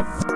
you